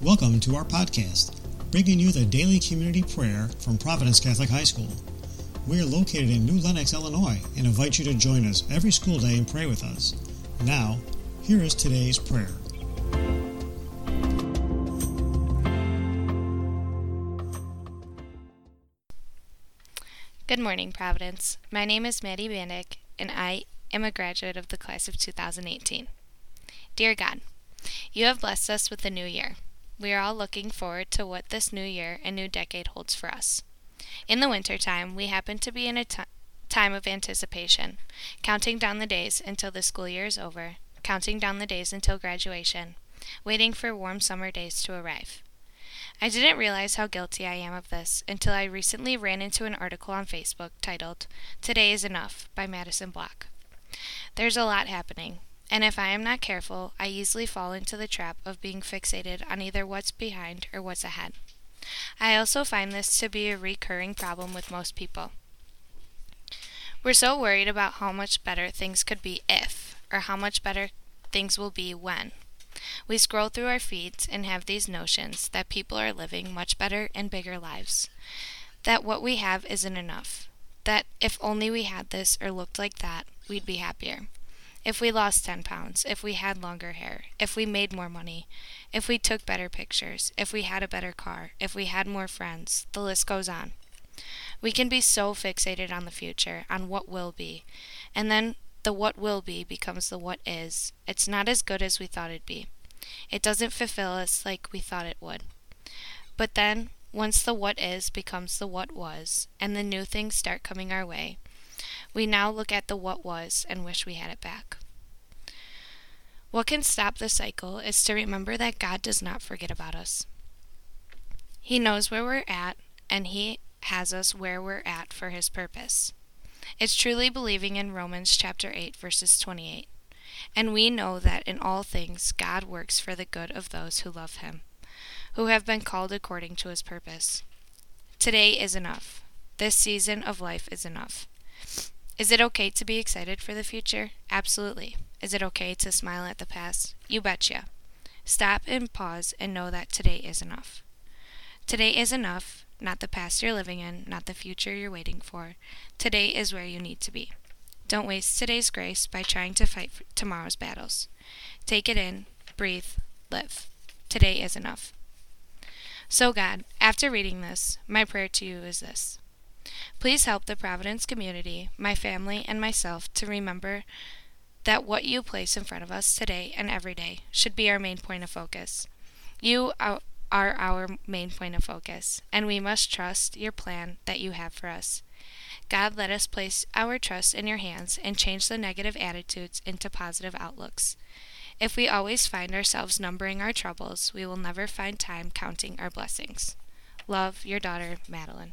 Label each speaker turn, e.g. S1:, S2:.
S1: Welcome to our podcast, bringing you the daily community prayer from Providence Catholic High School. We are located in New Lenox, Illinois, and invite you to join us every school day and pray with us. Now, here is today's prayer.
S2: Good morning, Providence. My name is Maddie Bandick, and I am a graduate of the class of 2018. Dear God, you have blessed us with a new year. We are all looking forward to what this new year and new decade holds for us. In the winter time, we happen to be in a t- time of anticipation, counting down the days until the school year is over, counting down the days until graduation, waiting for warm summer days to arrive. I didn't realize how guilty I am of this until I recently ran into an article on Facebook titled Today is Enough by Madison Block. There's a lot happening, and if I am not careful, I easily fall into the trap of being fixated on either what's behind or what's ahead. I also find this to be a recurring problem with most people. We're so worried about how much better things could be if, or how much better things will be when. We scroll through our feeds and have these notions that people are living much better and bigger lives, that what we have isn't enough, that if only we had this or looked like that, we'd be happier. If we lost 10 pounds, if we had longer hair, if we made more money, if we took better pictures, if we had a better car, if we had more friends, the list goes on. We can be so fixated on the future, on what will be, and then the what will be becomes the what is. It's not as good as we thought it'd be. It doesn't fulfill us like we thought it would. But then, once the what is becomes the what was, and the new things start coming our way, we now look at the what was and wish we had it back. What can stop the cycle is to remember that God does not forget about us. He knows where we're at, and He has us where we're at for His purpose. It's truly believing in Romans chapter 8 verses 28. And we know that in all things God works for the good of those who love him, who have been called according to his purpose. Today is enough. This season of life is enough. Is it okay to be excited for the future? Absolutely. Is it okay to smile at the past? You betcha. Stop and pause and know that today is enough. Today is enough, not the past you're living in, not the future you're waiting for. Today is where you need to be. Don't waste today's grace by trying to fight tomorrow's battles. Take it in, breathe, live. Today is enough. So, God, after reading this, my prayer to you is this. Please help the Providence community, my family, and myself to remember that what you place in front of us today and every day should be our main point of focus. You are our main point of focus, and we must trust your plan that you have for us. God, let us place our trust in your hands and change the negative attitudes into positive outlooks. If we always find ourselves numbering our troubles, we will never find time counting our blessings. Love, your daughter, Madeline.